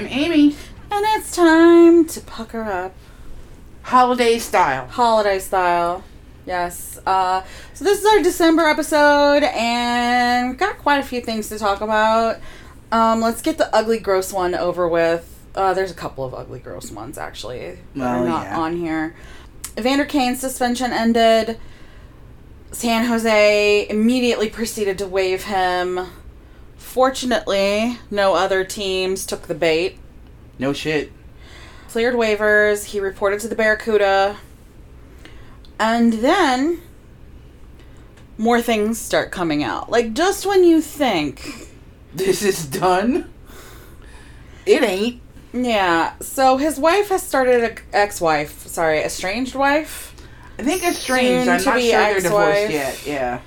I'm Amy. and it's time to pucker up Holiday style. holiday style. Yes. Uh, so this is our December episode, and we've got quite a few things to talk about. Um, let's get the ugly, gross one over with. Uh, there's a couple of ugly, gross ones actually that are Well, not yeah. on here. Evander Kane's suspension ended. San Jose immediately proceeded to waive him. Fortunately, no other teams took the bait. No shit. Cleared waivers. He reported to the Barracuda. And then more things start coming out. Like just when you think, This is done. It ain't. yeah. So his wife has started a ex-wife, sorry, estranged wife. I think it's strange. Soon I'm not sure they're divorced yet. Yeah.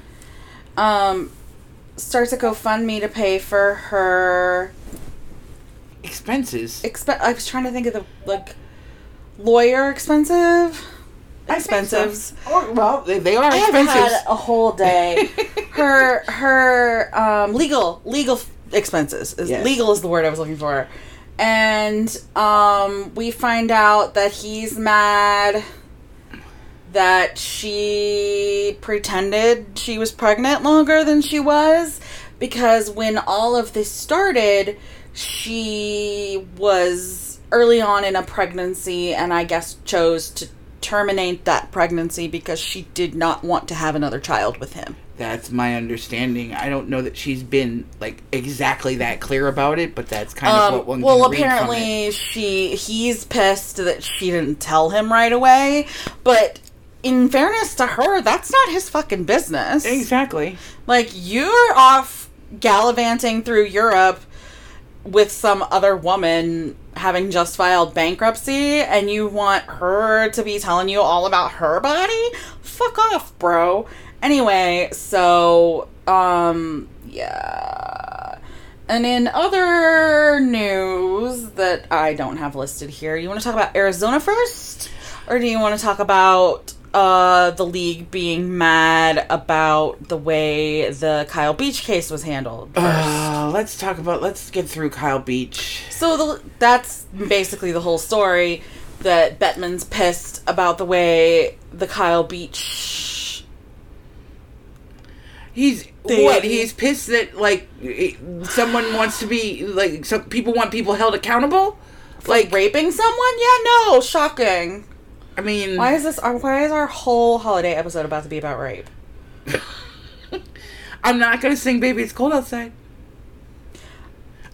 Um, starts a GoFundMe to pay for her Expenses. exp- I was trying to think of the like lawyer expensive I so. expensives. Or, well, they, they are I have expensive. had a whole day. her her um, legal legal expenses. Is, Yes. Legal is the word I was looking for. And um, we find out that he's mad that she pretended she was pregnant longer than she was because when all of this started, she was early on in a pregnancy and I guess chose to terminate that pregnancy because she did not want to have another child with him. That's my understanding. I don't know that she's been like exactly that clear about it, but that's kind of what Um, one well, can read from it. apparently she he's pissed that she didn't tell him right away, but in fairness to her, that's not his fucking business. Exactly. Like you're off gallivanting through Europe with some other woman having just filed bankruptcy and you want her to be telling you all about her body? Fuck off, bro. Anyway, so um yeah. And in other news that I don't have listed here, you want to talk about Arizona first? Or do you want to talk about uh, the league being mad about the way the Kyle Beach case was handled? Uh, let's talk about. Let's get through Kyle Beach. So the, that's basically the whole story. That Bettman's pissed about the way the Kyle Beach. He's They- what? He's pissed that like someone wants to be like some people want people held accountable. Like raping someone? Yeah, no, shocking. I mean, Why is this? Our, why is our whole holiday episode about to be about rape? I'm not gonna sing "Baby It's Cold Outside."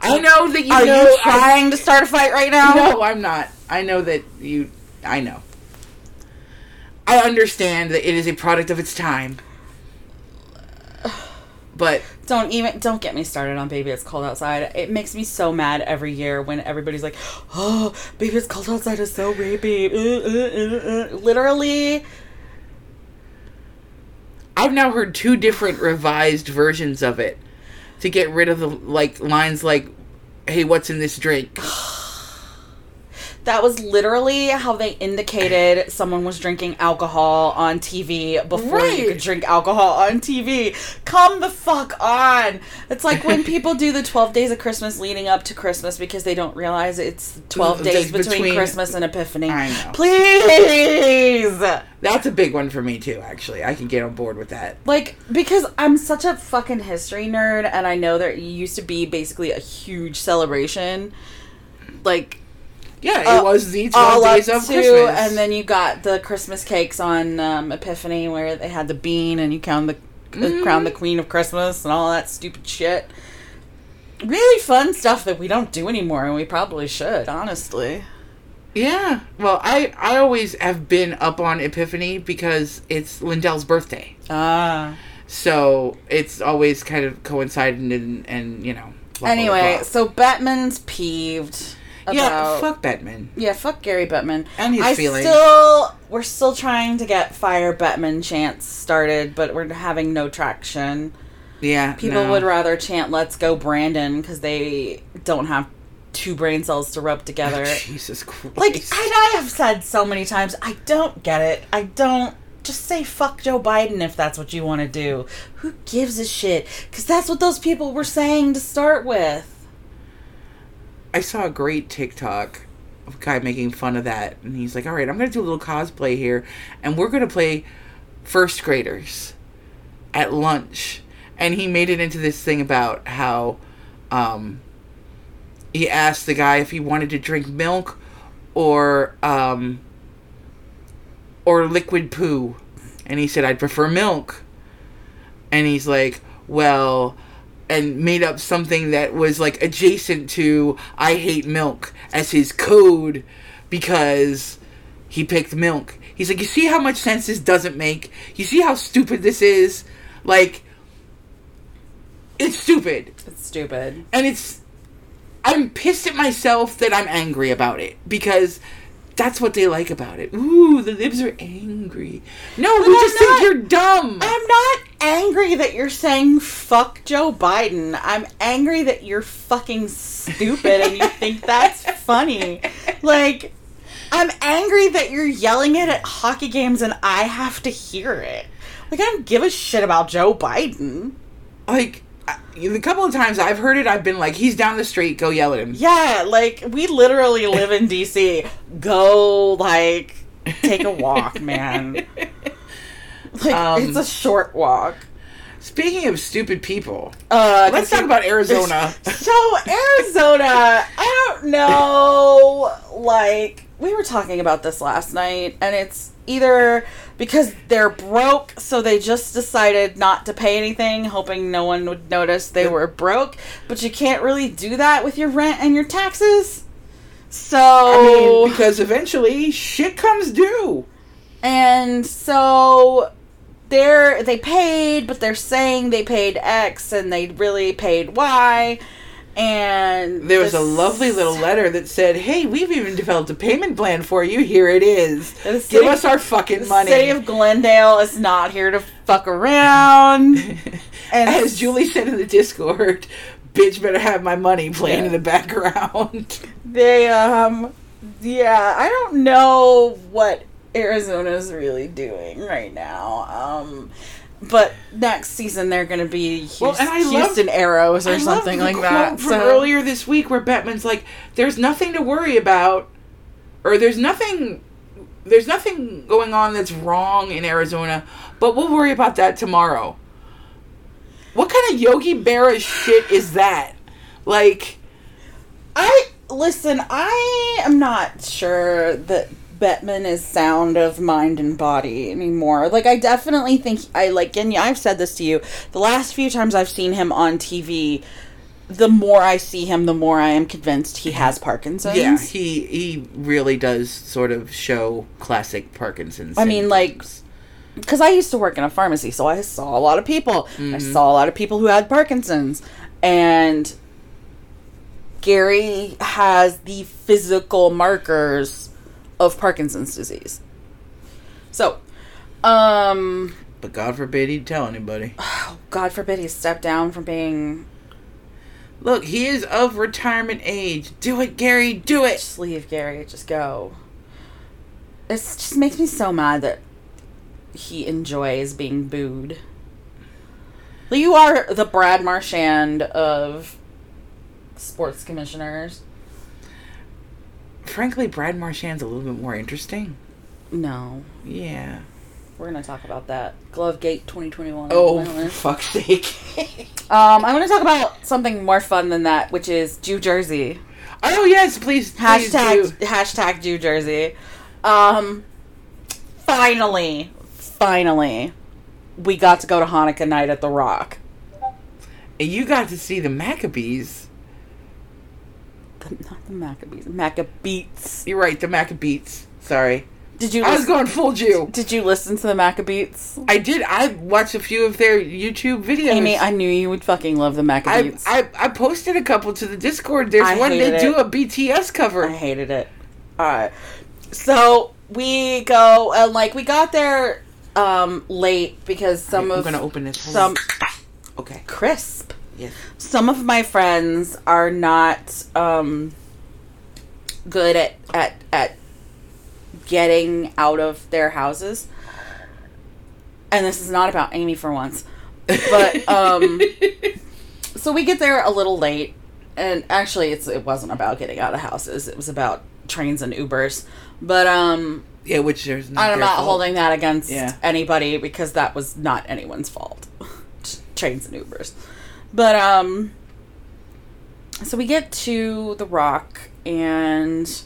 I know that you Are know. you trying to start a fight right now? No, I'm not. I know that you. I know. I understand that it is a product of its time, but Don't even don't get me started on baby it's cold outside. It makes me so mad every year when everybody's like, "Oh, baby it's cold outside is so rapey." Uh, uh, uh, uh." Literally, I've now heard two different revised versions of it to get rid of the like lines like "Hey, what's in this drink?" that was literally how they indicated someone was drinking alcohol on TV before you could drink alcohol on TV. Come the fuck on. It's like when people do the 12 days of Christmas leading up to Christmas because they don't realize it's 12 days Days between, between- Christmas and Epiphany. I know. Please. That's a big one for me too. Actually, I can get on board with that. Like, because I'm such a fucking history nerd, and I know there used to be basically a huge celebration. Like, Yeah, it Uh, was the all twelve up days of to, Christmas, and then you got the Christmas cakes on um, Epiphany where they had the bean and you crown the uh, crown the queen of Christmas and all that stupid shit. Really fun stuff that we don't do anymore, and we probably should, honestly. yeah. Well, I I always have been up on Epiphany because it's Lindell's birthday, Ah. so it's always kind of coincided and and you know. blah, blah, Anyway, blah. so Bettman's peeved. About, yeah, fuck Bettman. Yeah, fuck Gary Bettman. And his I feelings. still, we're still trying to get Fire Bettman chants started, but we're having no traction. Yeah, People no. would rather chant "Let's go, Brandon" because they don't have two brain cells to rub together. Jesus Christ. like I, I have said so many times, I don't get it. I don't. Just say fuck Joe Biden if that's what you want to do. Who gives a shit? Because that's what those people were saying to start with. I saw a great TikTok of a guy making fun of that, and he's like, "All right, I'm gonna do a little cosplay here, and we're gonna play first graders at lunch." And he made it into this thing about how um, he asked the guy if he wanted to drink milk or um, or liquid poo, and he said, "I'd prefer milk." And he's like, "Well." And made up something that was like adjacent to I hate milk as his code because he picked milk. He's like, you see how much sense this doesn't make? You see how stupid this is? Like, it's stupid. It's stupid. And it's. I'm pissed at myself that I'm angry about it because that's what they like about it. Ooh, the libs are angry. No, we I'm just not- think you're dumb. I'm not angry that you're saying fuck Joe Biden. I'm angry that you're fucking stupid and you think that's funny. Like, I'm angry that you're yelling it at hockey games and I have to hear it. Like, I don't give a shit about Joe Biden. like, the couple of times I've heard it, I've been like, he's down the street, go yell at him. Yeah, like, we literally live in DC. Go, like, take a walk, man. Like, Um, it's a short walk. Speaking of stupid people, Uh, let's talk about Arizona. So Arizona, I don't know. Like we were talking about this last night, and it's either because they're broke, so they just decided not to pay anything, hoping no one would notice they were broke. But you can't really do that with your rent and your taxes. So I mean, because eventually shit comes due. and so they're they paid, but they're saying they paid X and they really paid Y. And There was a lovely little letter that said, "Hey, we've even developed a payment plan for you. Here it is. The Give us our fucking The money." city of Glendale is not here to fuck around. And As Julie said in the Discord, "Bitch, better have my money playing in the background." they um yeah, I don't know what Arizona's really doing right now. Um but next season they're going to be Houston, Well, and I love- Houston Arrows or I something like that. From So earlier this week, where Bettman's like, "There's nothing to worry about, or there's nothing." There's nothing going on that's wrong in Arizona, but we'll worry about that tomorrow. What kind of Yogi Berra shit is that? Like, I listen, I am not sure that Bettman is sound of mind and body anymore. Like I definitely think I like and I've said this to you. The last few times I've seen him on TV, the more I see him, the more I am convinced he has Parkinson's. yeah, he he really does sort of show classic Parkinson's. I mean, like- because I used to work in a pharmacy, so I saw a lot of people. I Mm-hmm. saw a lot of people who had Parkinson's, and Gary has the physical markers of Parkinson's disease. So, um, but God forbid he'd tell anybody. God forbid he step down from being. Look, he is of retirement age. Do it, Gary. Do it. Just leave Gary. Just go. It just makes me so mad that he enjoys being booed. You are the Brad Marchand of sports commissioners. Frankly, Brad Marchand's a little bit more interesting. No, Yeah. we're gonna talk about that. Glovegate 2021. Oh, my fuck's sake. Um, I want to talk about something more fun than that, which is Jew Jersey. oh yes, please. please Hashtag do. hashtag Jew Jersey. Um, finally, finally, we got to go to Hanukkah night at the Rock. And you got to see the Maccabees. The, not the Maccabees, Maccabeats. You're right, the Maccabees. Sorry. Did you? I was listen- going full Jew. Did you listen to the Maccabeats? I did. I watched a few of their YouTube videos. Amy, I knew you would fucking love the I, Maccabeats. I, I posted a couple to the Discord. There's I one they hated do a BTS cover. I hated it. Alright. So we go and like we got there um late because some I'm of gonna open this. Some. Okay. crisp. Yes. Some of my friends are not um good at at at getting out of their houses. And this is not about Amy for once. But um so we get there a little late and actually, it's it wasn't about getting out of houses. It was about trains and Ubers. But um, Yeah, which there's not. I'm not fault. holding that against Yeah. anybody because that was not anyone's fault. Trains and Ubers. But um so we get to the rock and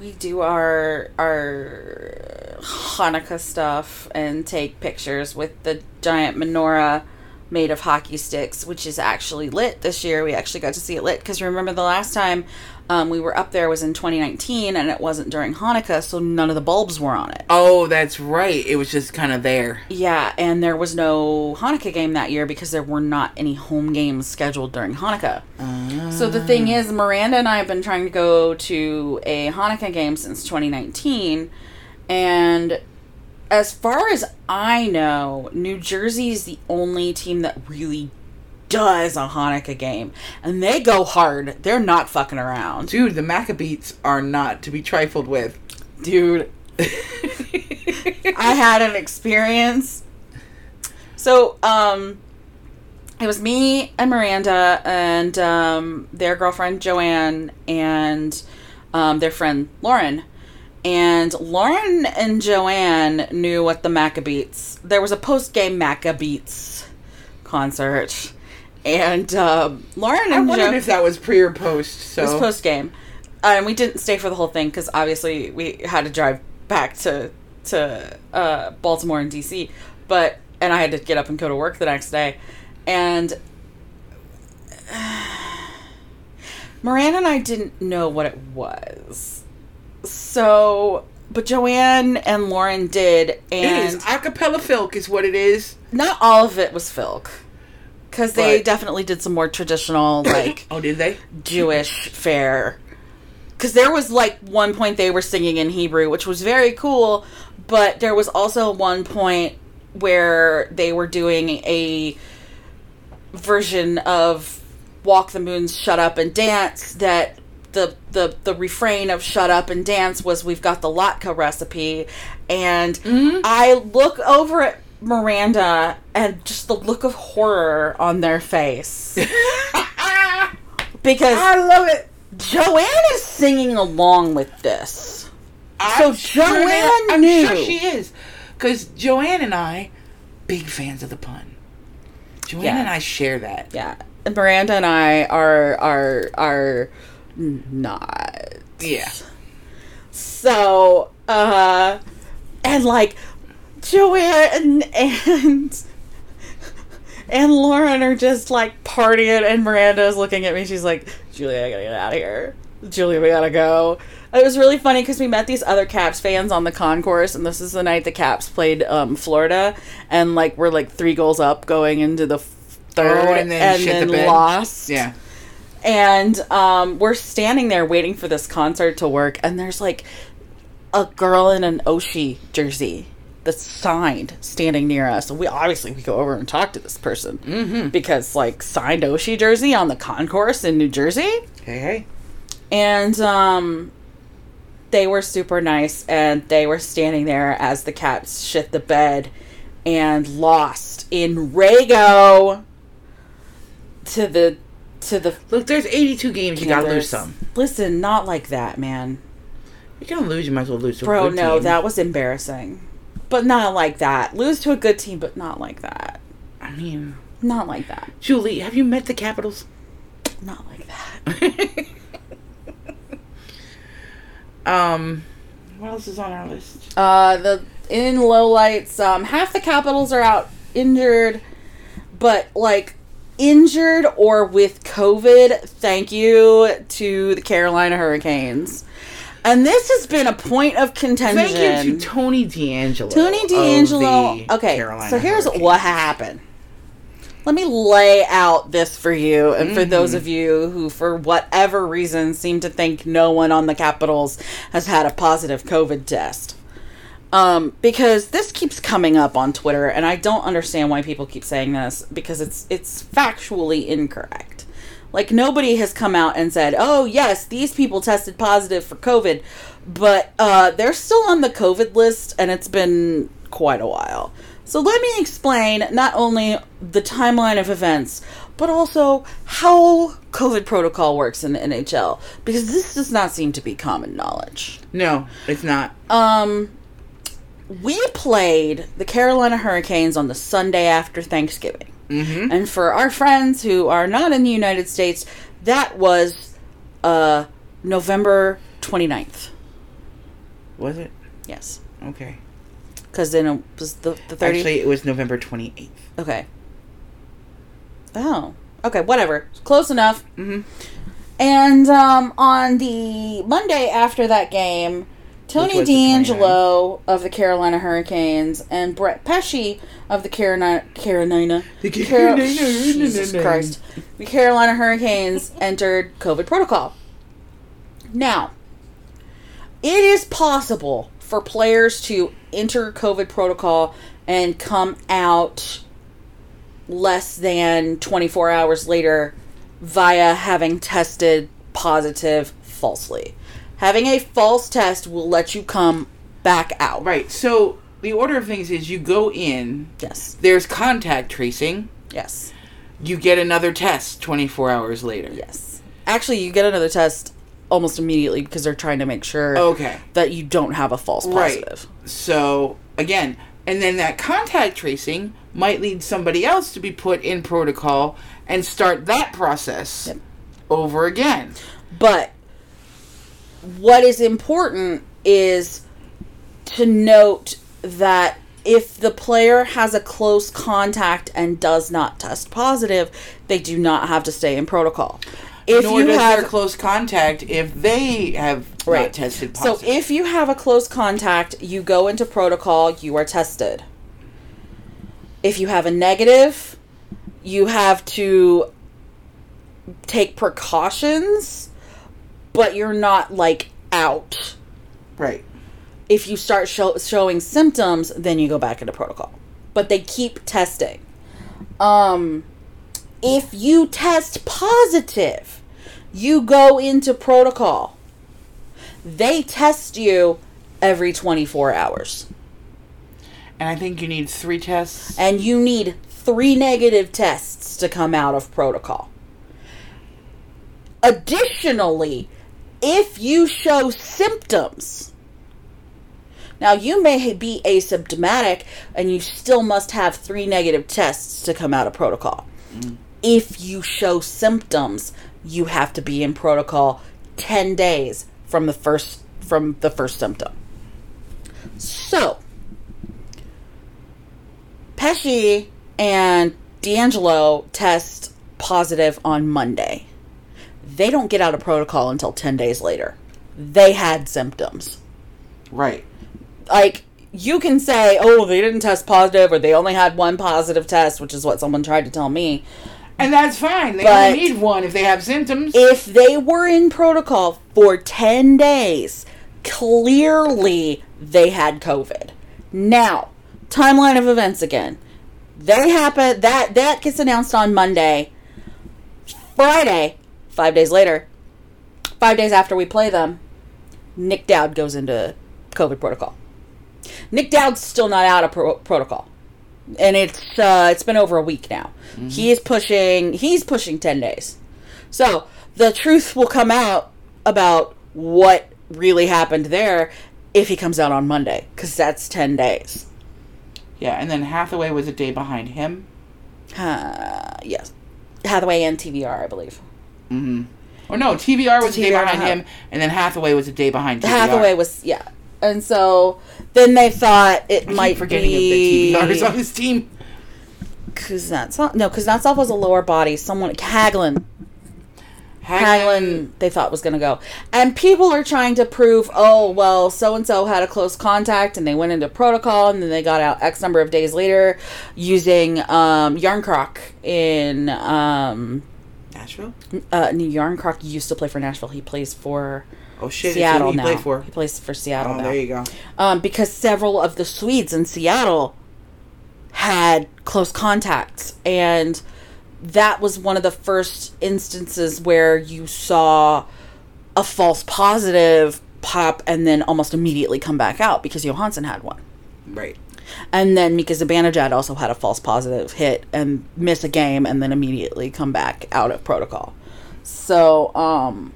we do our our Hanukkah stuff and take pictures with the giant menorah made of hockey sticks, which is actually lit this year. We actually got to see it lit because remember the last time um, we were up there was in 2019 and it wasn't during Hanukkah, so none of the bulbs were on it. Oh, that's right. It was just kind of there. Yeah, and there was no Hanukkah game that year because there were not any home games scheduled during Hanukkah. So the thing is, Miranda and I have been trying to go to a Hanukkah game since 2019, and as far as I know, New Jersey is the only team that really does a Hanukkah game, and they go hard. They're not fucking around, Dude, the Maccabeats are not to be trifled with. dude. I had an experience. So, um, it was me and Miranda and um, their girlfriend Joanne and um, their friend Lauren. And Lauren and Joanne knew what the Maccabeats. There was a post game Maccabeats concert, and um, Lauren I and wondered Jo- if that was pre or post. So it was post game, uh, and we didn't stay for the whole thing because obviously we had to drive back to to uh, Baltimore and DC. But and I had to get up and go to work the next day, and Miranda and I didn't know what it was. So, but Joanne and Lauren did, and is acapella filk is what it is. not all of it was Filk. Because they definitely did some more traditional, like, Oh, did they? Jewish fare. Because there was like one point they were singing in Hebrew, which was very cool, but there was also one point where they were doing a version of Walk the Moon's Shut Up and Dance that the the the refrain of shut up and dance was we've got the latke recipe and mm-hmm. I look over at Miranda and just the look of horror on their face because I love it. Joanne is singing along with this. I'm So Joanne I'm knew. sure she is, because Joanne and I, big fans of the pun. Joanne Yeah. and I share that. Yeah, and Miranda and I are are are not. Yeah. So, uh, and like Joanne and and and Lauren are just like partying, and Miranda is looking at me. She's like, "Julia, I gotta get out of here. Julia, we gotta go." It was really funny because we met these other Caps fans on the concourse, and this is the night the Caps played um, Florida, and like we're like three goals up going into the third, Oh, and then shit the bed. lost Yeah. And um, we're standing there waiting for this concert to work and there's like a girl in an Oshie jersey that's signed standing near us and we obviously we go over and talk to this person mm-hmm. because like signed Oshie jersey on the concourse in new jersey Hey, hey. and um they were super nice and they were standing there as the cats shit the bed and lost in Rago to the to the Look, there's 82 games. You gotta lose some. Listen, not like that, man. You're gonna lose. You might as well lose to a Bro, good no, team. that was embarrassing. But not like that. Lose to a good team, but not like that. I mean, Not like that. Julie, have you met the Capitals? Not like that. um, what else is on our list? Uh, the in lowlights, um, half the Capitals are out injured, but like injured or with COVID. Thank you to the Carolina Hurricanes. And this has been a point of contention. Thank you to Tony DeAngelo. Tony DeAngelo. Okay, Carolina so here's Hurricanes. what happened. Let me lay out this for you, and for those mm. of you who, for whatever reason, seem to think no one on the Capitals has had a positive COVID test. Um, because this keeps coming up on Twitter, and I don't understand why people keep saying this because it's it's factually incorrect. Like nobody has come out and said, "Oh yes, these people tested positive for COVID," but uh, they're still on the COVID list, and it's been quite a while. So let me explain not only the timeline of events, but also how COVID protocol works in the NHL because this does not seem to be common knowledge. No, it's not. Um, we played the Carolina Hurricanes on the Sunday after Thanksgiving. Mm-hmm. And for our friends who are not in the United States, that was uh, November 29th. Was it? Yes. Okay. Because then it was the, the 30th. Actually, it was November 28th. okay. Oh. Okay, whatever. Close enough. Mm-hmm. And um, on the Monday after that game, Tony DeAngelo of the Carolina Hurricanes and Brett Pesce of the Carolina Carolina The Car- Carolina- Jesus Christ, the Carolina Hurricanes entered COVID protocol. Now, it is possible for players to enter COVID protocol and come out less than 24 hours later via having tested positive falsely. Having a false test will let you come back out. Right. So the order of things is you go in. Yes. There's contact tracing. Yes. You get another test 24 hours later. Yes. Actually, you get another test almost immediately because they're trying to make sure Okay. that you don't have a false Right. positive. So again, and then that contact tracing might lead somebody else to be put in protocol and start that process Yep. over again. But what is important is to note that if the player has a close contact and does not test positive, they do not have to stay in protocol. If Nor you have close contact if they have Right. not tested positive. So if you have a close contact, you go into protocol, you are tested. If you have a negative, you have to take precautions, but you're not like out. right. If you start show- showing symptoms, then you go back into protocol. But they keep testing. Um if you test positive, you go into protocol they test you every 24 hours And I think you need three tests. and you need three negative tests to come out of protocol additionally if you show symptoms. Now you may be asymptomatic and you still must have three negative tests to come out of protocol. Mm. If you show symptoms you have to be in protocol 10 days from the first from the first symptom. So Pesce and DeAngelo test positive on monday they don't get out of protocol until 10 days later they had symptoms Right. like you can say oh they didn't test positive or they only had one positive test which is what someone tried to tell me And that's fine. They But- only need one if they have symptoms. if they were in protocol for 10 days, clearly they had COVID. Now, timeline of events again. They happen that that gets announced on Monday. Friday, 5 days later, 5 days after we play them, Nick Dowd goes into COVID protocol. Nick Dowd's still not out of pro- protocol. And it's uh, it's been over a week now. He is pushing he's pushing 10 days. So the truth will come out about what really happened there if he comes out on Monday, because that's 10 days. yeah, and then Hathaway was a day behind him. Uh, yes. Hathaway and TVR, I believe. Mm-hmm. Or no, TVR was a day behind him, and then Hathaway was a day behind TVR. Hathaway was, yeah. And so then they thought it I might forgetting be. that TVR is on his team. Kuznetsov. No, Kuznetsov was a lower body. Someone, Hagelin. Hagelin, they thought was going to go. And people are trying to prove, oh, well, so and so had a close contact and they went into protocol and then they got out X number of days later using um, Jarnkrok in. Um, Nashville. uh, New Jarnkrok used to play for Nashville. He plays for Oh shit! Seattle now. he play for. He plays for Seattle Oh, now. there you go. um, because several of the Swedes in Seattle had close contacts, and that was one of the first instances where you saw a false positive pop and then almost immediately come back out because Johansson had one. Right. And then Mika Zibanejad also had a false positive hit and miss a game and then immediately come back out of protocol. So, um,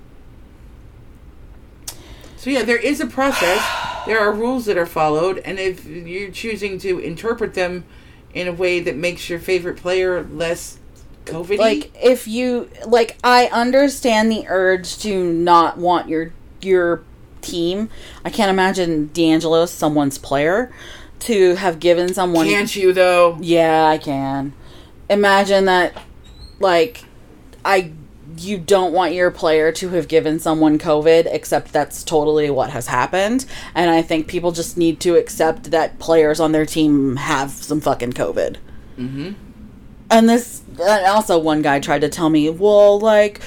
So yeah, there is a process. There are rules that are followed, and if you're choosing to interpret them in a way that makes your favorite player less COVID, like if you like I understand the urge to not want your your team. I can't imagine DeAngelo someone's player to have given someone can't you though? Yeah, I can. Imagine that like I you don't want your player to have given someone COVID, except that's totally what has happened. And I think people just need to accept that players on their team have some fucking COVID. Mm-hmm. And this, and also one guy tried to tell me, well, like,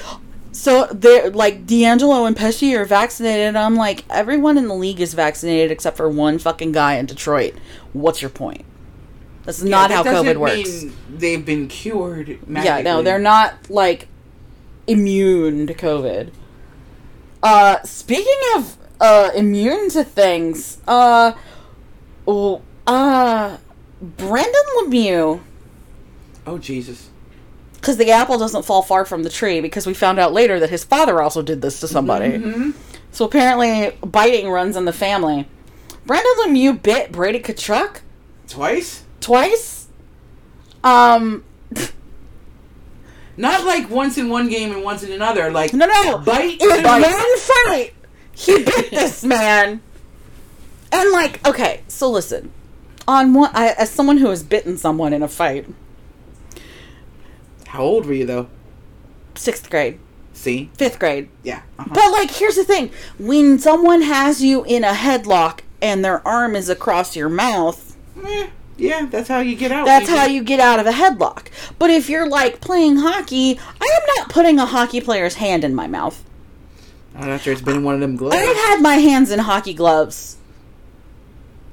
so they're like DeAngelo and Pesce are vaccinated. And I'm like, everyone in the league is vaccinated except for one fucking guy in Detroit. What's your point? That's not how COVID works. they've been cured. Yeah, no, they're not like immune to COVID. Uh, speaking of uh immune to things, uh, oh, uh, Brendan Lemieux, Oh Jesus! Because the apple doesn't fall far from the tree, because we found out later that his father also did this to somebody. Mhm. So apparently, biting runs in the family. Brendan Lemieux bit Brady Tkachuk Twice? twice. Um, Not like once in one game and once in another. Like no, no, bite. in bite. one fight, he bit this man. And like, okay, so listen. On one, I, as someone who has bitten someone in a fight, How old were you though? sixth grade, See? fifth grade. Yeah. Uh-huh. But like, here's the thing: when someone has you in a headlock and their arm is across your mouth, Eh, yeah, that's how you get out. that's how you get out of a headlock. But if you're like playing hockey, I am not putting a hockey player's hand in my mouth. I'm not after it's been in one of them gloves. I've had my hands in hockey gloves.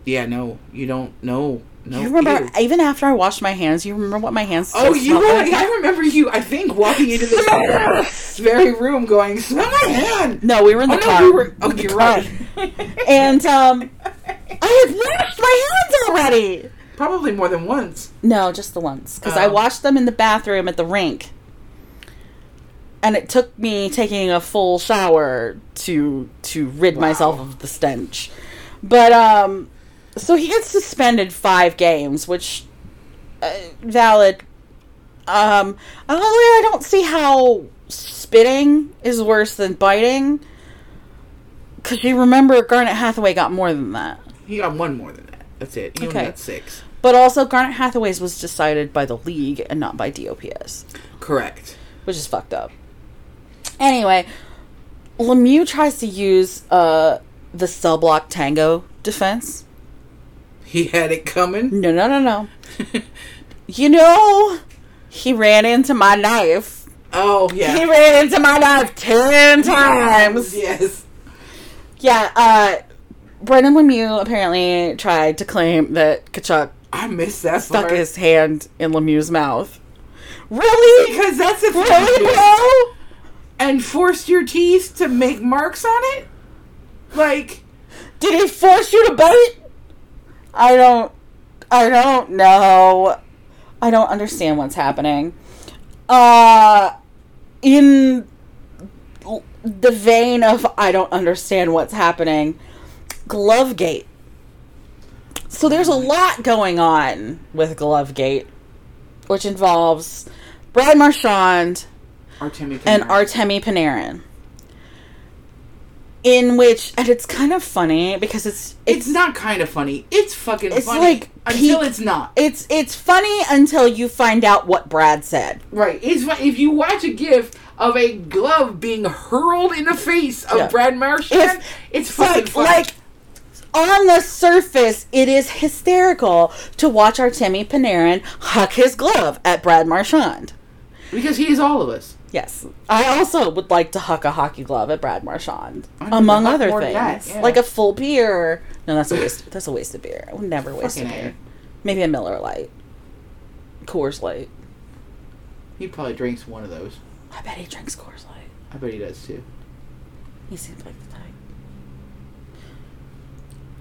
Yeah, no, you don't. No, no. you remember, ew. even after I washed my hands, you remember what my hands Oh, you were. like? I remember you. I think walking into this very room, going, "Smell my hand." No, we were in the oh car. no, we were. Oh, you're car. right. And um, I had washed my hands already. Probably more than once. No, just the once, because I Oh. washed them in the bathroom at the rink, and it took me taking a full shower to to rid myself of the stench. But um, so he gets suspended five games, which uh, valid. Um, I don't see how spitting is worse than biting. Because you remember Garnet Hathaway got more than that. He got one more than that. That's it. He Okay. only got six. But also, Garnet Hathaway's was decided by the league and not by DOPS, Correct. which is fucked up. Anyway, Lemieux tries to use uh, the cell block tango defense. He had it coming. No, no, no, no. You know, he ran into my knife. oh yeah. He ran into my knife ten times. Yes. Yeah, uh, Brendan Lemieux apparently tried to claim that Tkachuk I missed that stuck part. his hand in Lemieux's mouth. Really? because that's the thing. Really, bro? and forced your teeth to make marks on it. Like Did he force you to bite? I don't. I don't know. I don't understand what's happening. Uh, in the vein of I don't understand what's happening, Glovegate. So there's a lot going on with Glovegate, which involves Brad Marchand, Artemi and. Artemi Panarin. In which, and it's kind of funny because it's It's not kind of funny. It's fucking It's funny like until peak- it's not. it's it's funny until you find out what Brad said. Right. It's if you watch a gif of a glove being hurled in the face of Yeah. Brad Marchand, If- it's fucking Like funny. like on the surface, it is hysterical to watch Artemi Panarin huck his glove at Brad Marchand. because he is all of us. Yes, I also would like to huck a hockey glove at Brad Marchand, I among other things, that, yeah. like a full beer. No, that's a waste. that's a waste of beer. I would never waste a beer. Maybe a Miller Lite, Coors Light. He probably drinks one of those. I bet he drinks Coors Light. I bet he does too. He seems like the type.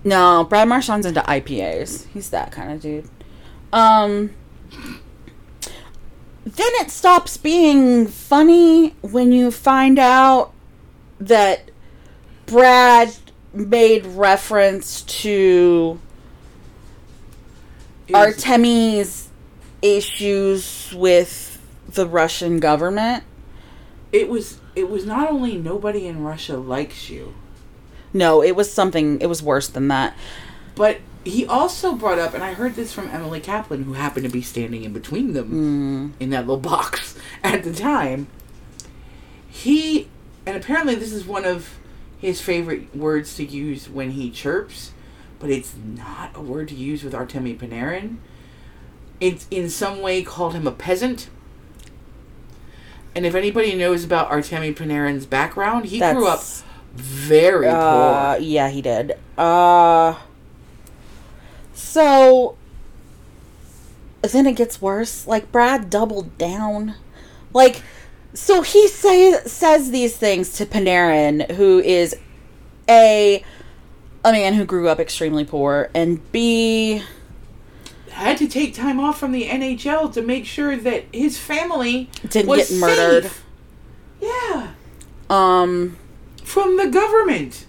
No, Brad Marchand's into IPAs. He's that kind of dude. Um then it stops being funny when you find out that Brad made reference to was- Artemi's issues with the Russian government. it was it was not only nobody in Russia likes you, No, it was something it was worse than that. but he also brought up, and I heard this from Emily Kaplan, who happened to be standing in between them in that little box at the time. He, and apparently this is one of his favorite words to use when he chirps, but it's not a word to use with Artemi Panarin. It's in some way called him a peasant. And if anybody knows about Artemi Panarin's background, he grew up very Uh, poor. yeah, he did. Uh, so then it gets worse. Like Brad doubled down. Like, so he say says these things to Panarin, who is a a man who grew up extremely poor, and b Had to take time off from the NHL to make sure that his family Didn't get murdered. safe. Yeah, um from the government.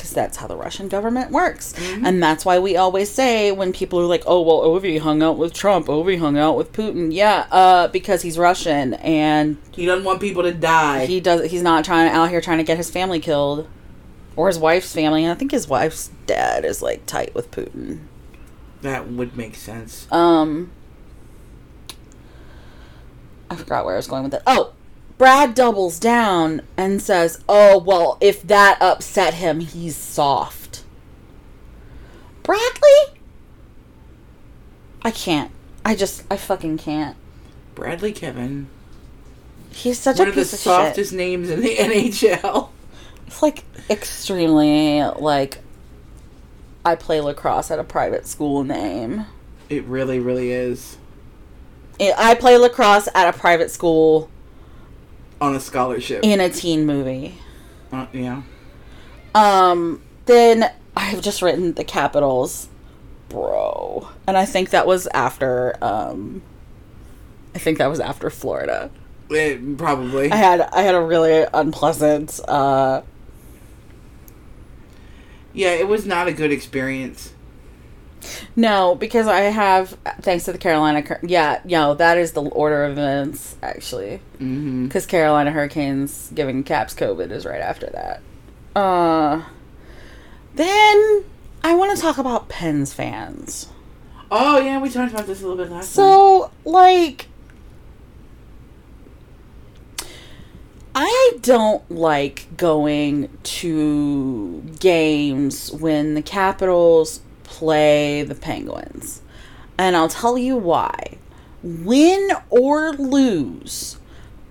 Because that's how the Russian government works. Mhm. And that's why we always say when people are like, "Oh, well, Ovi hung out with Trump. Ovi hung out with Putin." Yeah, uh, because he's Russian and He doesn't want people to die. he does. He's not trying out here trying to get his family killed or his wife's family. And I think his wife's dad is like tight with Putin. that would make sense. Um, I forgot where I was going with it. Oh, Brad doubles down and says, "Oh well, if that upset him, he's soft." Bradley, I can't. I just, I fucking can't. Bradley Kevin, He's such one a of the piece of shit. softest names in the NHL. It's like extremely like. I play lacrosse at a private school name. It really, really is I I play lacrosse at a private school on a scholarship. in a teen movie. Uh, yeah, Um, then I've just written the capitals, bro, and I think that was after. Um, I think that was after Florida. It- probably. I had I had a really unpleasant. Uh, yeah, it was not a good experience. No, because I have thanks to the Carolina. Yeah, no, that is the order of events actually. hmm Because Carolina Hurricanes giving Caps COVID is right after that. Uh, then I want to talk about Pens fans. Oh yeah, we talked about this a little bit last time. So, like, I don't like going to games when the Capitals play the Penguins. And I'll tell you why. Win or lose,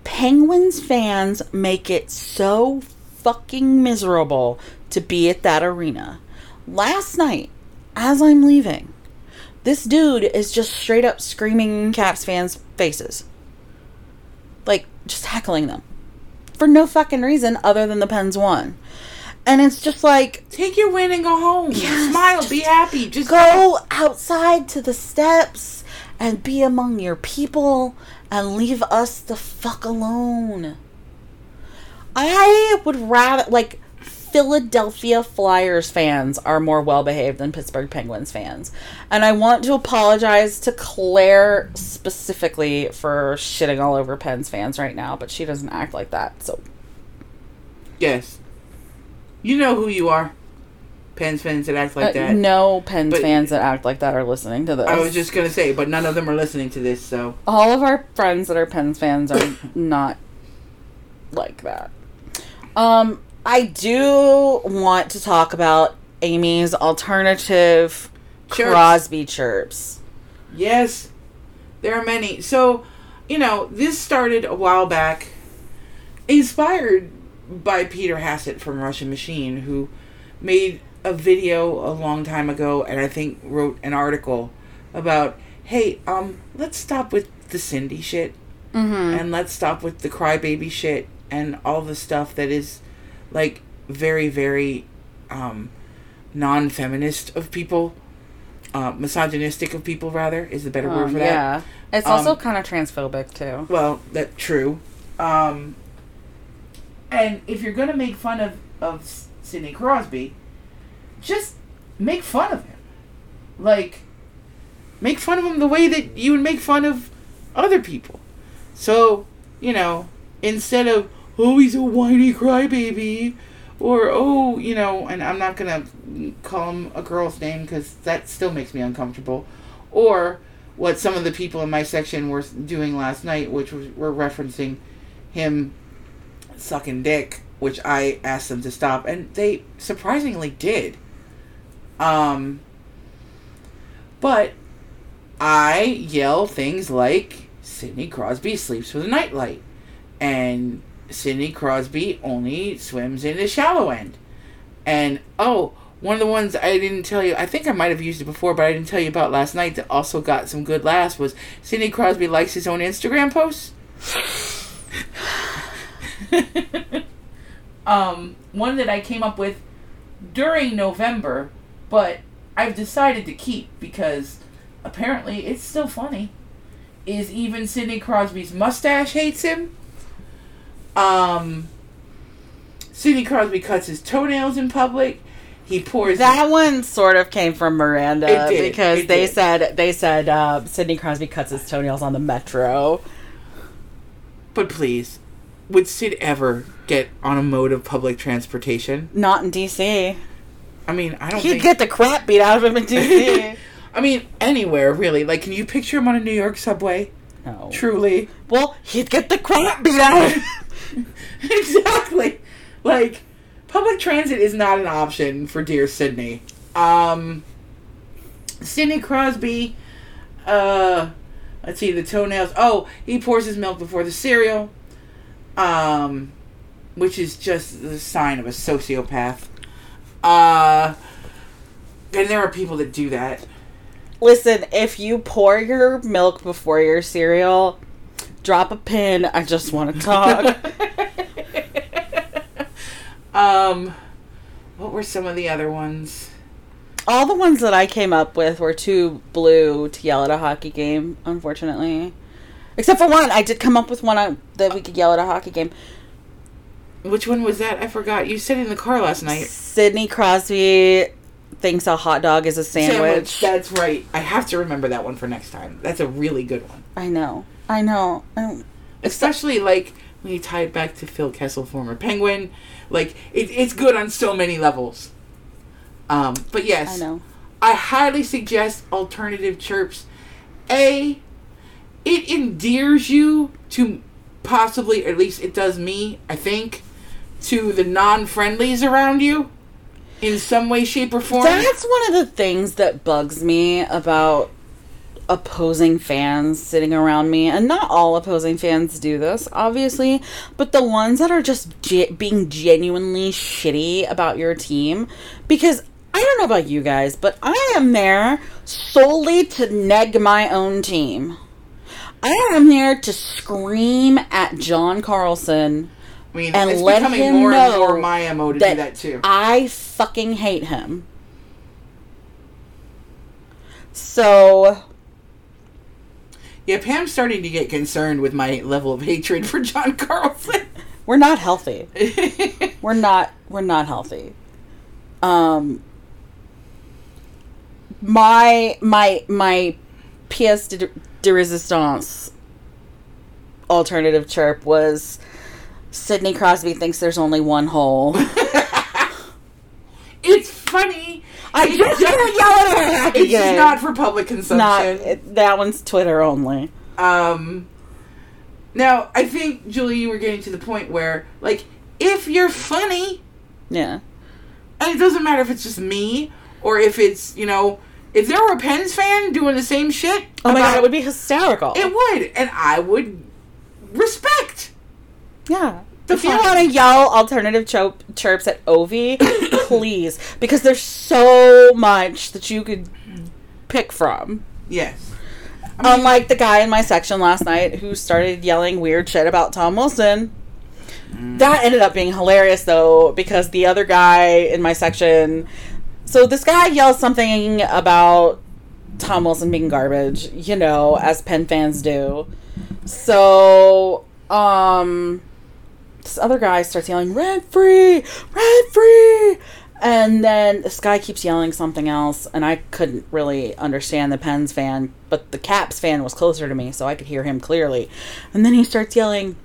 Penguins fans make it so fucking miserable to be at that arena. Last night, as I'm leaving, this dude is just straight up screaming in Caps fans' faces. Like, just heckling them. For no fucking reason other than the Pens won. And it's just like, Take your win and go home. Yes, Smile, be happy. Just go outside to the steps and be among your people and leave us the fuck alone. I would rather, like, Philadelphia Flyers fans are more well behaved than Pittsburgh Penguins fans. And I want to apologize to Claire specifically for shitting all over Pens fans right now, but she doesn't act like that. So, Yes. You know who you are. Pens fans that act like uh, that. no Pens But- fans that act like that are listening to this. I was just gonna say, but none of them are listening to this, so all of our friends that are Pens fans are not like that. Um, I do want to talk about Amy's alternative Chirps. Crosby chirps. yes, there are many. So, you know, this started a while back, inspired by Peter Hassett from Russian Machine, who made a video a long time ago, and I think wrote an article about, hey, um, let's stop with the Cindy shit. Mm-hmm. and let's stop with the crybaby shit and all the stuff that is like very very um non-feminist of people, uh, misogynistic of people rather is the better word Um, for that. yeah. It's also Um, kind of transphobic too. Well, that's true. Um, and if you're gonna make fun of of Sidney Crosby, just make fun of him. Like, make fun of him the way that you would make fun of other people. So, you know, instead of oh he's a whiny crybaby, or oh you know, and I'm not gonna call him a girl's name because that still makes me uncomfortable, or what some of the people in my section were doing last night, which was were referencing him sucking dick, which I asked them to stop, and they surprisingly did. Um, but I yell things like Sidney Crosby sleeps with a nightlight, and Sidney Crosby only swims in the shallow end, and oh. One of the ones I didn't tell you, I think I might have used it before, but I didn't tell you about last night that also got some good laughs was Sidney Crosby likes his own Instagram posts. um, one that I came up with during November, but I've decided to keep because apparently it's still funny. Is even Sidney Crosby's mustache hates him. Um, Sidney Crosby cuts his toenails in public. He pours That one sort of came from Miranda It did, because it they did. said they said uh, Sidney Crosby cuts his toenails on the metro. But please, would Sid ever get on a mode of public transportation? Not in D.C. I mean, I don't think He'd think. get the crap beat out of him in D.C. I mean, anywhere really. Like, can you picture him on a New York subway? no. Truly. Well, he'd get the crap beat out of him. exactly. Like, public transit is not an option for dear Sydney. Um, Sidney Crosby, uh, let's see, the toenails. Oh, he pours his milk before the cereal, um, which is just the sign of a sociopath. Uh, and there are people that do that. Listen, if you pour your milk before your cereal, drop a pin. I just want to talk. um, what were some of the other ones? All the ones that I came up with were too blue to yell at a hockey game, unfortunately. Except for one, I did come up with one that we could yell at a hockey game. Which one was that? I forgot. You said in the car last night. Sidney Crosby thinks a hot dog is a sandwich. That's right. I have to remember that one for next time. That's a really good one. I know. I know. I Especially like when you tie it back to Phil Kessel, former Penguin. Like it, it's good on so many levels. Um, but yes, I know. I highly suggest alternative chirps. A, it endears you to possibly, at least it does me, I think, to the non friendlies around you in some way, shape, or form. That's one of the things that bugs me about opposing fans sitting around me. And not all opposing fans do this, obviously, but the ones that are just ge- being genuinely shitty about your team. Because I don't know about you guys, but I am there solely to neg my own team. I am here to scream at John Carlson I mean, and it's let becoming him more and know more my MO to that do that too. I fucking hate him. So yeah, Pam's starting to get concerned with my level of hatred for John Carlson. we're not healthy. We're not we're not healthy. Um my my my pièce de, de resistance alternative chirp was Sidney Crosby thinks there's only one hole. it's funny. I It's just just- gonna yell at her It's again. not for public consumption. Not it, that one's Twitter only. Um, now, I think, Julie, you were getting to the point where, like, if you're funny, Yeah. and it doesn't matter if it's just me or if it's, you know, if there were a Pens fan doing the same shit, Oh my god, it would be hysterical. it would, and I would respect. Yeah. The if you want to yell alternative chirps at Ovi, please, because there's so much that you could pick from. Yes. Unlike the guy in my section last night who started yelling weird shit about Tom Wilson. Mm. That ended up being hilarious though, because the other guy in my section So this guy yells something about Tom Wilson being garbage, you know, as Penn fans do. So, um, this other guy starts yelling, "Rent free, rent free," and then this guy keeps yelling something else, and I couldn't really understand the Pens fan, but the Caps fan was closer to me, so I could hear him clearly. And then he starts yelling,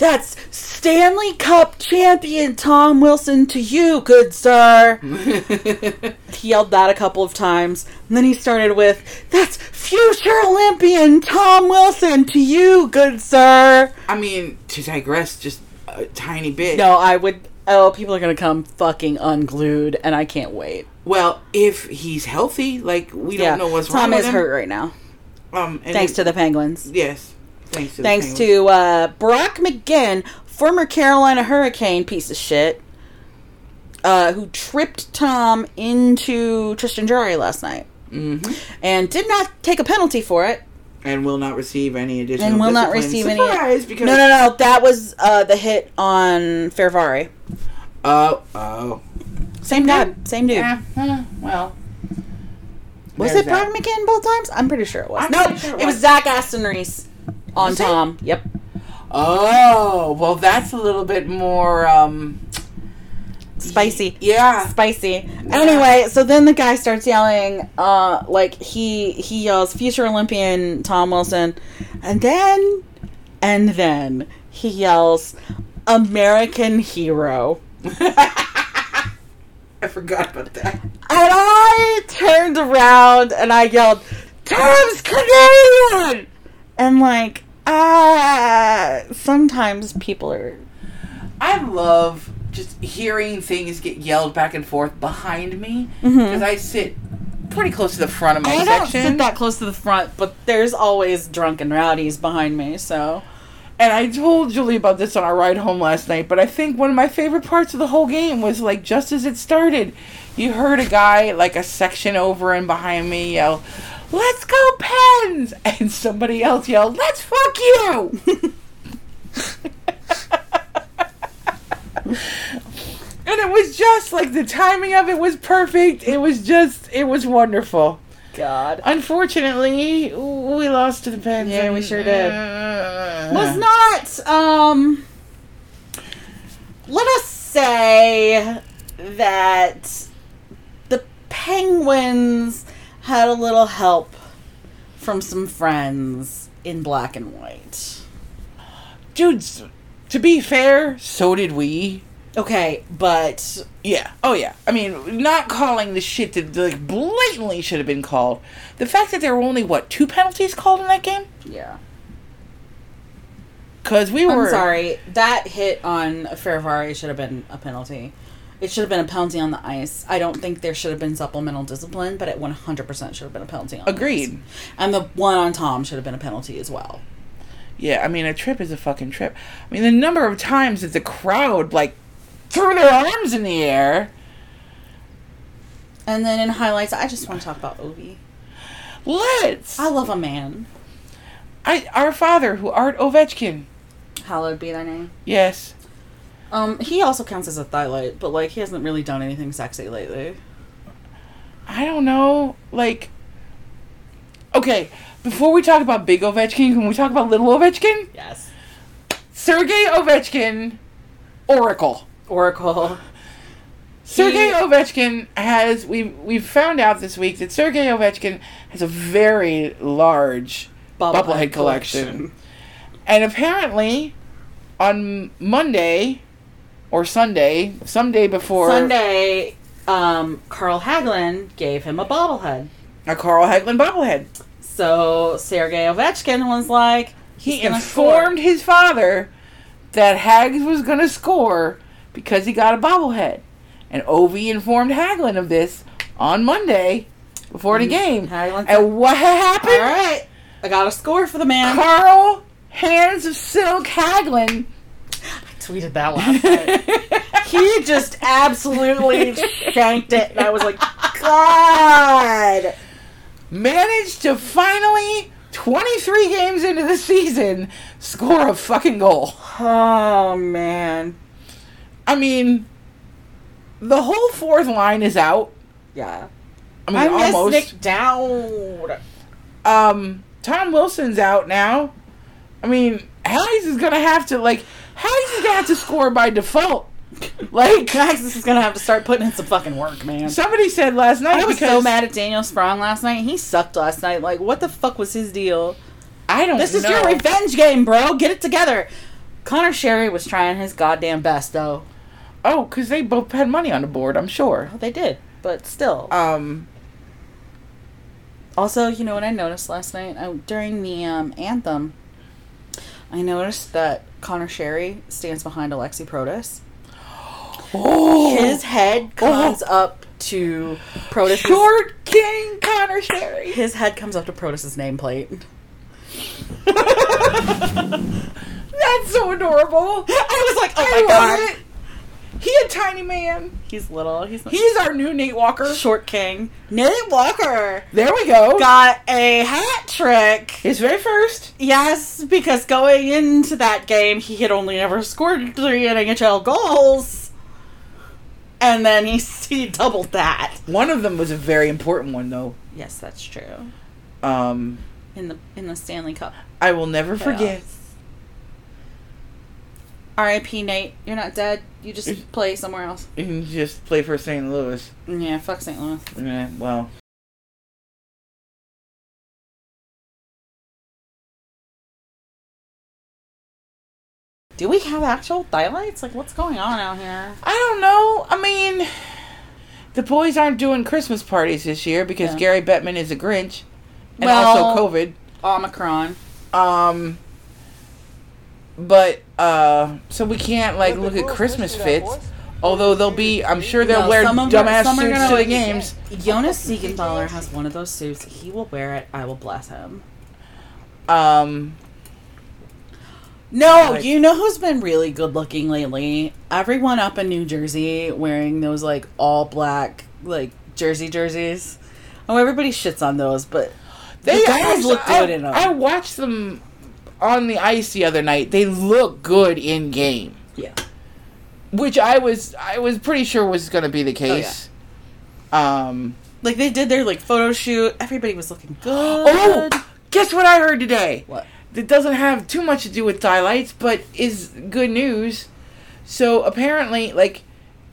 "That's Stanley Cup champion Tom Wilson to you, good sir." he yelled that a couple of times. And then he started with, That's future Olympian Tom Wilson to you, good sir. I mean, to digress just a tiny bit. No, I would. Oh, people are going to come fucking unglued, and I can't wait. Well, if he's healthy, like we Yeah, don't know what's Tom wrong with is hurt right now. Um, and Thanks it- to the Penguins. yes, thanks to Thanks to uh, Brock McGinn, former Carolina Hurricane piece of shit, uh, who tripped Tom into Tristan Jarry last night Mhm. and did not take a penalty for it. and will not receive any additional and will not discipline. receive any. Surprise, because no, no, no. That was uh, the hit on Fehervary. Oh, oh, Same guy, same dude. yeah. huh, well, was it Brock that. McGinn both times? I'm pretty sure it was. I'm no, sure it it was was. Zach Aston Reese on Was it? Tom. Yep. Oh, well, that's a little bit more um Spicy. Yeah. Spicy. Anyway, so then the guy starts yelling, uh, like he he yells future Olympian Tom Wilson, and then and then he yells American hero. I forgot about that. And I turned around and I yelled, Tom's Canadian! And like, ah, sometimes people are. I love just hearing things get yelled back and forth behind me because I sit pretty close to the front of my section. I don't sit that close to the front, but there's always drunken rowdies behind me, so. And I told Julie about this on our ride home last night, but I think one of my favorite parts of the whole game was like just as it started, you heard a guy like a section over and behind me yell, "Let's go Pens!" and somebody else yelled, "Let's fuck you!" and it was just like the timing of it was perfect. It was just it was wonderful. God. Unfortunately, we lost to the Pens. Yeah, we sure did. Uh, Was not, um. Let us say that the Penguins had a little help from some friends in black and white. dudes. To be fair, so did we. Okay, but Yeah. Oh yeah. I mean, not calling the shit that like blatantly should have been called. The fact that there were only what two penalties called in that game? yeah. Because we were. I'm sorry. That hit on Fehervary should have been a penalty. It should have been a penalty on the ice. I don't think there should have been supplemental discipline, but it 100% should have been a penalty on the Agreed. ice. And the one on Tom should have been a penalty as well. Yeah. I mean, a trip is a fucking trip. I mean, the number of times that the crowd like threw their arms in the air. And then in highlights, I just want to talk about Ovi. Let's. I love a man. I our father who Art Ovechkin. Hallowed be thy name. Yes. Um, he also counts as a thylight, but like he hasn't really done anything sexy lately. I don't know. Like. Okay. Before we talk about big Ovechkin, can we talk about little Ovechkin? Yes. Sergey Ovechkin, Oracle. Oracle. Sergey He- Ovechkin has we we've found out this week that Sergey Ovechkin has a very large bobblehead, collection. and apparently on Monday or Sunday, someday before Sunday, um, Carl Hagelin gave him a bobblehead. a Carl Hagelin bobblehead. So Sergei Ovechkin was like, He informed score. his father that Hags was going to score because he got a bobblehead. And Ovi informed Hagelin of this on Monday before the game. Hagelin And what happened? All right, I got a score for the man. Carl Hands of Silk Hagelin. Tweeted that last night. he just absolutely shanked it, and I was like, God. managed to finally, 23 games into the season, score a fucking goal. Oh man. I mean, the whole fourth line is out. Yeah. I mean, I almost. Nick Dowd. Um, Tom Wilson's out now. I mean, Hayes is gonna have to like Hayes is gonna have to score by default. Like Alexis is gonna have to start putting in some fucking work, man. somebody said last night I was because so mad at Daniel Sprong last night. He sucked last night. Like, what the fuck was his deal? I don't. This is know. your revenge game, bro. Get it together. Connor Sheary was trying his goddamn best, though. Oh, because they both had money on the board. I'm sure. Well, they did, but still. Um, Also, you know what I noticed last night I, during the um, anthem? I noticed that Connor Sheary stands behind Alexi Protas. oh, His head oh. comes up to Protas. short king Connor Sheary. His head comes up to Protas's nameplate. That's so adorable. I was like, oh I my god. it. He a tiny man. He's little. He's He's our new Nate Walker. short king. Nate Walker There we go. got a hat trick. His very first. Yes, because going into that game, he had only ever scored three NHL goals. And then he, he doubled that. One of them was a very important one, though. Yes, that's true. Um, In the in the Stanley Cup. I will never forget. R.I.P. Nate. You're not dead. You just play somewhere else. You can just play for St. Louis. Yeah, fuck St. Louis. Yeah, well, Do we have actual highlights? Like, what's going on out here? I don't know. I mean, the boys aren't doing Christmas parties this year because Yeah. Gary Bettman is a Grinch, and Well- also COVID. Omicron. Um, but uh, so we can't like look at Christmas fits. Although they'll be, I'm sure they'll No, wear some of- dumbass some are suits gonna to the wear- games. Jonas Siegenthaler has one of those suits. He will wear it. I will bless him. Um, No, Like- you know who's been really good looking lately? Everyone up in New Jersey wearing those like all black like jersey jerseys. Oh, everybody shits on those, but they the guys actually- look good I, in them. I watched them on the ice the other night. They look good in game. yeah, which I was I was pretty sure was going to be the case. Um. like they did their like photo shoot. Everybody was looking good. Oh, guess what I heard today? what? That doesn't have too much to do with highlights, but is good news. So apparently, like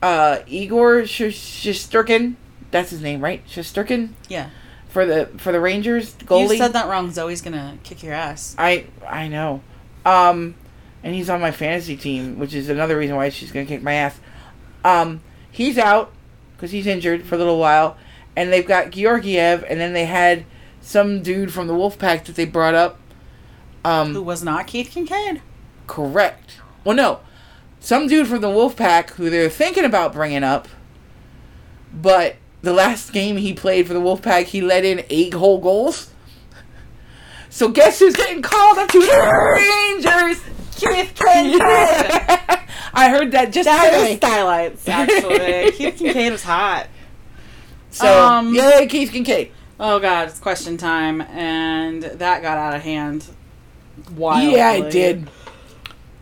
uh, Igor Shosturkin, that's his name, right? Shosturkin Yeah, for the for the Rangers goalie. you said that wrong. Zoe's gonna kick your ass. I I know. Um and he's on my fantasy team, which is another reason why she's going to kick my ass. Um he's out cuz he's injured for a little while and they've got Georgiev and then they had some dude from the Wolfpack that they brought up. Um Who was not Keith Kinkaid? correct. Well no. Some dude from the Wolfpack who they're thinking about bringing up. But the last game he played for the Wolfpack, he let in 8 whole goals. So guess who's getting called up to the Rangers? Keith Kinkaid. I heard that just that today. was highlights actually. Keith Kinkaid was hot. So Um, yay, Keith Kinkaid. Oh god, it's question time, and that got out of hand. Wildly. Yeah, I did.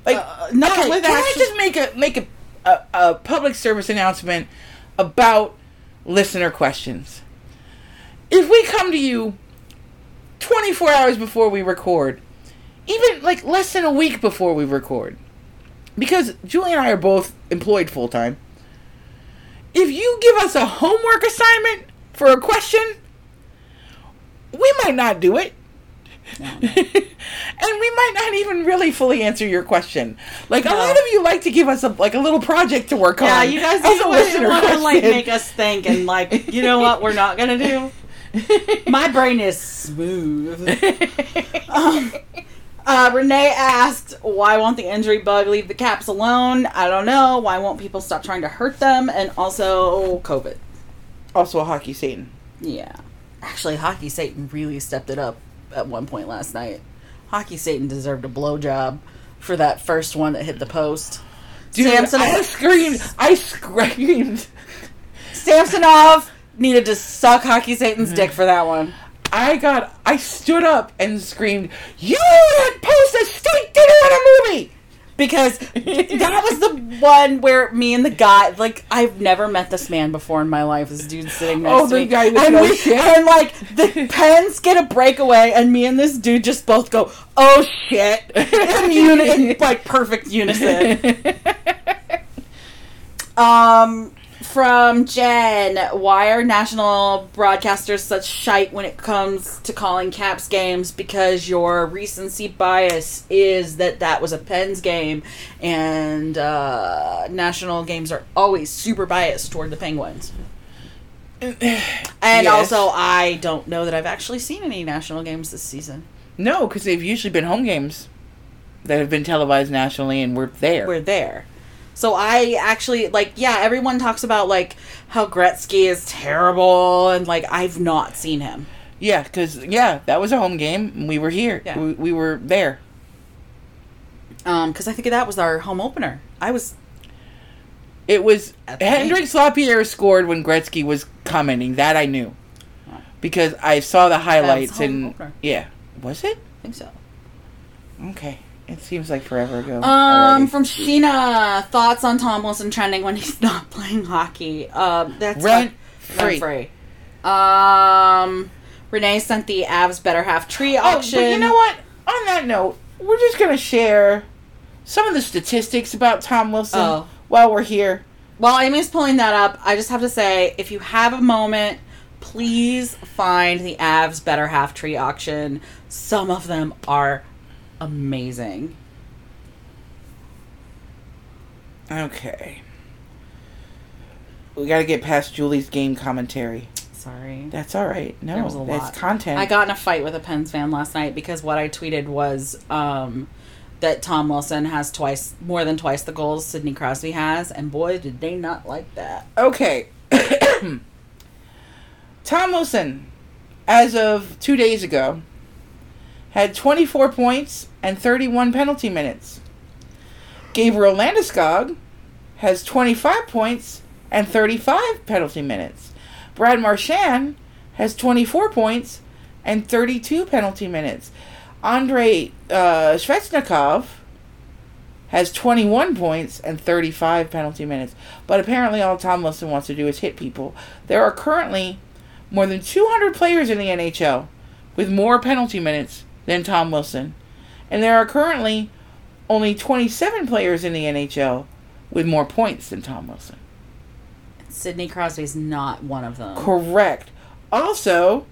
Like, Uh, not okay, can I just make a make a, a a public service announcement about listener questions? If we come to you 24 hours before we record, even like less than a week before we record, because Julie and I are both employed full time. If you give us a homework assignment for a question, we might not do it. and we might not even really fully answer your question. Like a lot of you like to give us a like a little project to work Yeah, on. Yeah, you guys as don't want to like make us think and like, you know what? We're not gonna do. My brain is smooth. Um, uh, Renee asked, "Why won't the injury bug leave the Caps alone?" I don't know. Why won't people stop trying to hurt them? And also, COVID. also a hockey Satan. Yeah. Actually, Hockey Satan really stepped it up at one point last night. Hockey Satan deserved a blowjob for that first one that hit the post. Dude, Samson- I screamed. I screamed. Samsonov needed to suck Hockey Satan's dick for that one. I got. I stood up and screamed, "You would post a steak dinner in a movie." Because that was the one where me and the guy, like, I've never met this man before in my life. This dude sitting next Oh, to the me, guy and, we- shit? and like the pens get a breakaway, and me and this dude just both go, "Oh shit!" in, uni- in like perfect unison. Um, from Jen, why are national broadcasters such shite when it comes to calling Caps games? Because your recency bias is that that was a Pens game, and uh, national games are always super biased toward the Penguins. And Yes. also, I don't know that I've actually seen any national games this season. no, because they've usually been home games that have been televised nationally, and we're there. we're there. So I actually like yeah, everyone talks about like how Gretzky is terrible and like I've not seen him. yeah, because yeah, that was a home game. We were here. Yeah. We, we were there. Um cuz I think that was our home opener. I was It was Hendrix Lapierre scored when Gretzky was commenting. That I knew because I saw the highlights and opener. yeah, was it? I think so. Okay, it seems like forever ago. Um already. from Sheena, thoughts on Tom Wilson trending when he's not playing hockey. Um that's Rent fun- free. rent free. Um Renee sent the Avs better half tree auction. Oh, auction. but you know what? On that note, we're just gonna share some of the statistics about Tom Wilson Oh. while we're here. While Amy's pulling that up, I just have to say, if you have a moment, please find the Avs Better Half Tree auction. Some of them are amazing. Okay. We got to get past Julie's game commentary. Sorry. That's all right. No, that's lot. content. I got in a fight with a Pens fan last night because what I tweeted was um, that Tom Wilson has twice, more than twice the goals Sidney Crosby has, and boy, did they not like that. Okay. Tom Wilson, as of two days ago, had 24 points and 31 penalty minutes. Gabriel Landeskog has 25 points and 35 penalty minutes. Brad Marchand has 24 points and 32 penalty minutes. Andrei uh, has 21 points and 35 penalty minutes. But apparently, all Tom Wilson wants to do is hit people. There are currently more than 200 players in the NHL with more penalty minutes than Tom Wilson. And there are currently only 27 players in the NHL with more points than Tom Wilson. Sidney Crosby's not one of them. Correct. Also,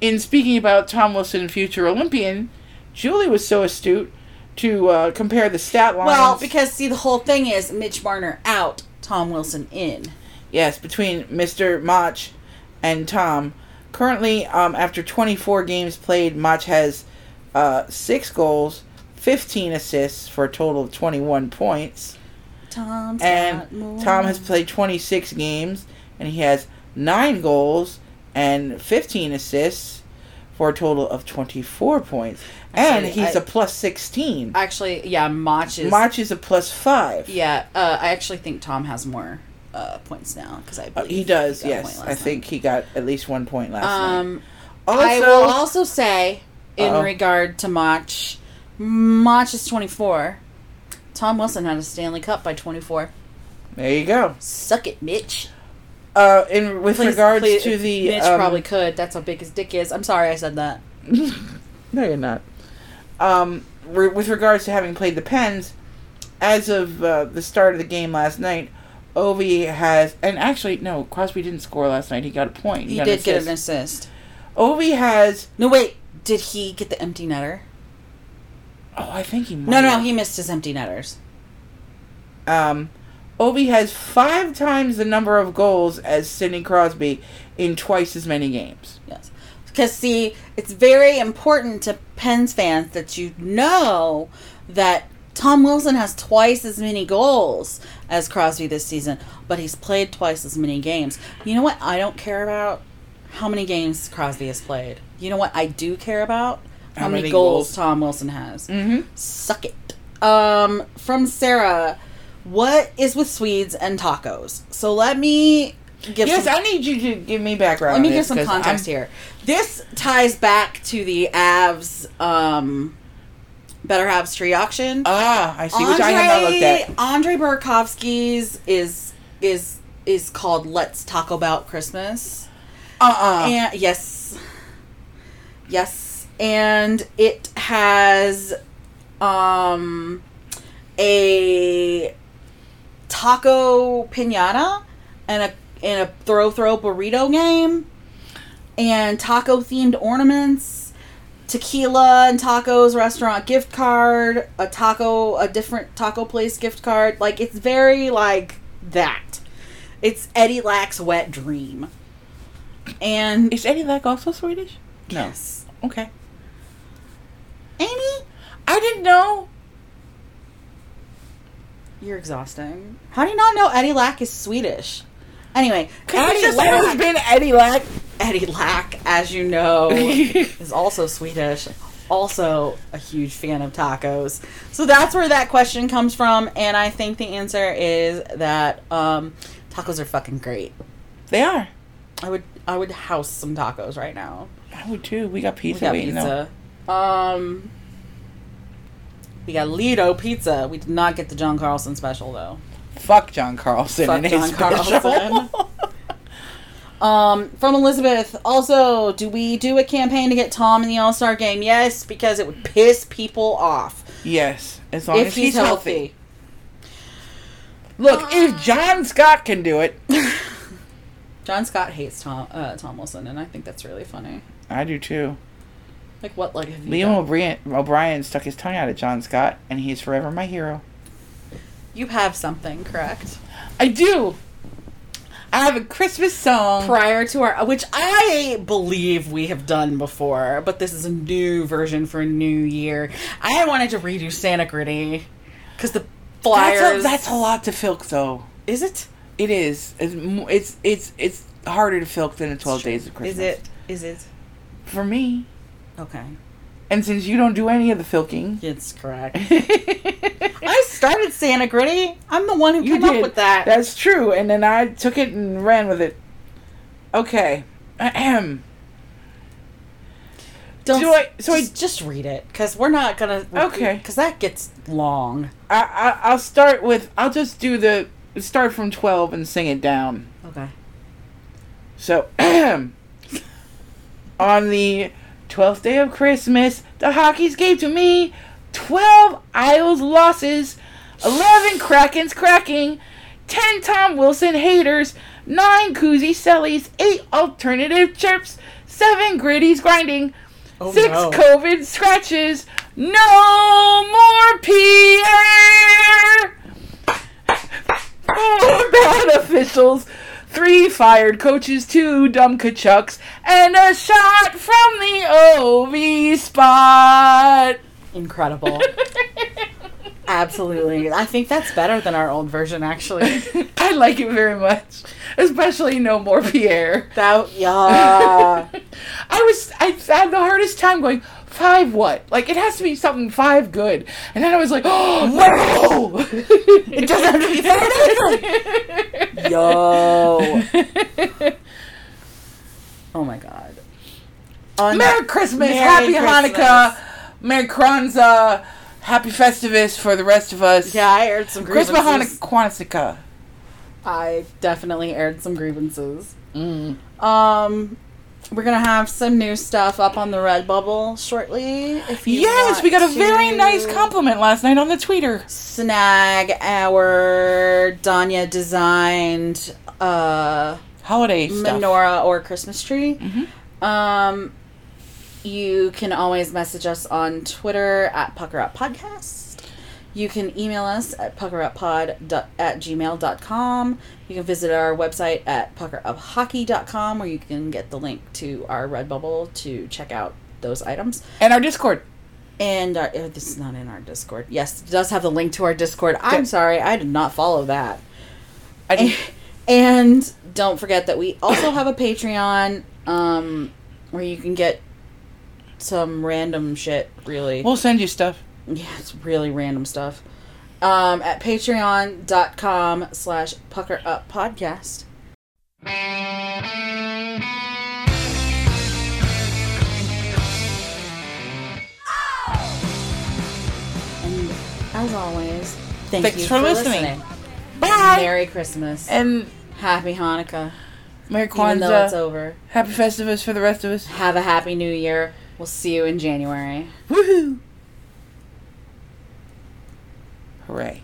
in speaking about Tom Wilson, future Olympian, Julie was so astute to uh, compare the stat lines. Well, because see, the whole thing is Mitch Marner out, Tom Wilson in. Yes, between Mr. Mach and Tom. Currently, um, after 24 games played, Mach has uh, 6 goals, 15 assists for a total of 21 points. Tom's And. Tom has played 26 games, and he has 9 goals and 15 assists for a total of 24 points. And Actually, he's I- a plus 16. Actually, yeah, Mach is. Mach is a plus 5. Yeah, uh, I actually think Tom has more uh, points now because I Uh, he does, a yes. I last think he got at least one point last night. night. Um, Also, I will also say, in Uh-oh. regard to Mach, Mach is twenty four. Tom Wilson had a Stanley Cup by twenty four. there you go. Suck it, Mitch. Uh, in with Please- regards please- to the Mitch um, probably could. That's how big his dick is. I'm sorry I said that. no, you're not. Um, re- with regards to having played the Pens, as of uh, the start of the game last night, Ovi has, and actually no, Crosby didn't score last night. He got a point. He got did get an assist. assist. Ovi has. No, wait. Did he get the empty netter? Oh, I think he. Might No, no, he missed his empty netters. Um, Ovi has five times the number of goals as Sidney Crosby in twice as many games. Yes. Because, see, it's very important to Pens fans that you know that Tom Wilson has twice as many goals as Crosby this season, but he's played twice as many games. You know what I don't care about? How many games Crosby has played. You know what I do care about? How, How many, many goals, goals? Tom Wilson has. Mm-hmm. Suck it. Um, from Sarah, what is with Swedes and tacos? So let me give Yes, some I need you to give me background. let me give some context I'm- here. This ties back to the Avs um, Better Haves Tree Auction. Ah, I see. Which I have not looked at. Andre Burakovsky's is is is called Let's Talk About Christmas. Uh uh And yes. Yes. And it has um a taco pinata and a and a throw throw burrito game and taco themed ornaments tequila and tacos restaurant gift card a taco a different taco place gift card like it's very like that it's eddie lack's wet dream and Is Eddie Lack also Swedish? No. yes Okay. amy I didn't know. you're exhausting how do you not know eddie lack is swedish anyway Eddie Lack has been Eddie Lack. eddie lack as you know is also Swedish, also a huge fan of tacos. So that's where that question comes from, and I think the answer is that um, tacos are fucking great. They are. I would I would house some tacos right now. I would too. We got pizza. We got waiting, though. pizza. Um, we got Lido pizza. We did not get the John Carlson special though. Fuck John Carlson Fuck and his John special. Carlson. Um, from Elizabeth. Also, do we do a campaign to get Tom in the All Star game? Yes, because it would piss people off yes, as long if as he's, he's healthy. healthy. Look, if John Scott can do it, John Scott hates Tom uh, Tom Wilson, and I think that's really funny. I do too. Like what? Like have Liam? O'Brien, O'Brien stuck his tongue out at John Scott, and he's forever my hero. You have something, correct? I do. I have a Christmas song. Prior to our, which I believe we have done before, but this is a new version for a new year. I wanted to redo Santa Gritty because the flyers. That's a, that's a lot to filk, though. Is it? It is. It's it's it's, it's harder to filk than the Twelve Days of Christmas. Is it? Is it? For me? Okay, And since you don't do any of the filking, it's correct. I started Santa Gritty. I'm the one who came up with that. That's true. And then I took it and ran with it. Okay. Ahem. Don't do I- so I- just, just read it because we're not gonna. Okay. Because that gets long. I, I I'll start with. I'll just do the start from twelve and sing it down. Okay. So, on the 12th day of Christmas, the Hockeys gave to me 12 Isles losses, 11 Krakens cracking, 10 Tom Wilson haters, 9 Koozie sellies, 8 alternative chirps, 7 gritties grinding, Oh, 6 no. COVID scratches, no more Pierre! Four bad officials, three fired coaches, two dumb Tkachuks, and a shot from the OV spot. Incredible. Absolutely. I think that's better than our old version, actually. I like it very much, especially no more Pierre. That yeah. I was I had the hardest time going five what like it has to be something five good, and then I was like oh no, It doesn't have to be Yo. Oh my god. On Merry Christmas, Merry Happy Christmas. Hanukkah, Merry Kwanzaa, Happy Festivus for the rest of us. Yeah, I aired some Christmas grievances. Kwanzaa. I definitely aired some grievances. Mm. Um, we're gonna have some new stuff up on the Redbubble shortly. If you Yes, we got a very nice compliment last night on the tweeter. Snag our Danya designed uh Holiday stuff. menorah or Christmas tree. Mhm. Um, you can always message us on Twitter at Pucker Up Podcast. You can email us at puckeruppod at gmail.com. You can visit our website at puckeruphockey.com where you can get the link to our Redbubble to check out those items. And our Discord. And our, uh, this is not in our Discord. Yes, it does have the link to our Discord. I'm sorry, I did not follow that. I did, And don't forget that we also have a Patreon um, where you can get some random shit, really. we'll send you stuff. yeah, it's really random stuff. Um, at patreon.com slash pucker up podcast. And as always, thank Thanks you for for, listening. listening. Bye. Merry Christmas. and Happy Hanukkah. Merry Even though it's Kwanzaa. over. Happy Festivus for the rest of us. Have a happy new year. We'll see you in January. Woohoo! Hooray.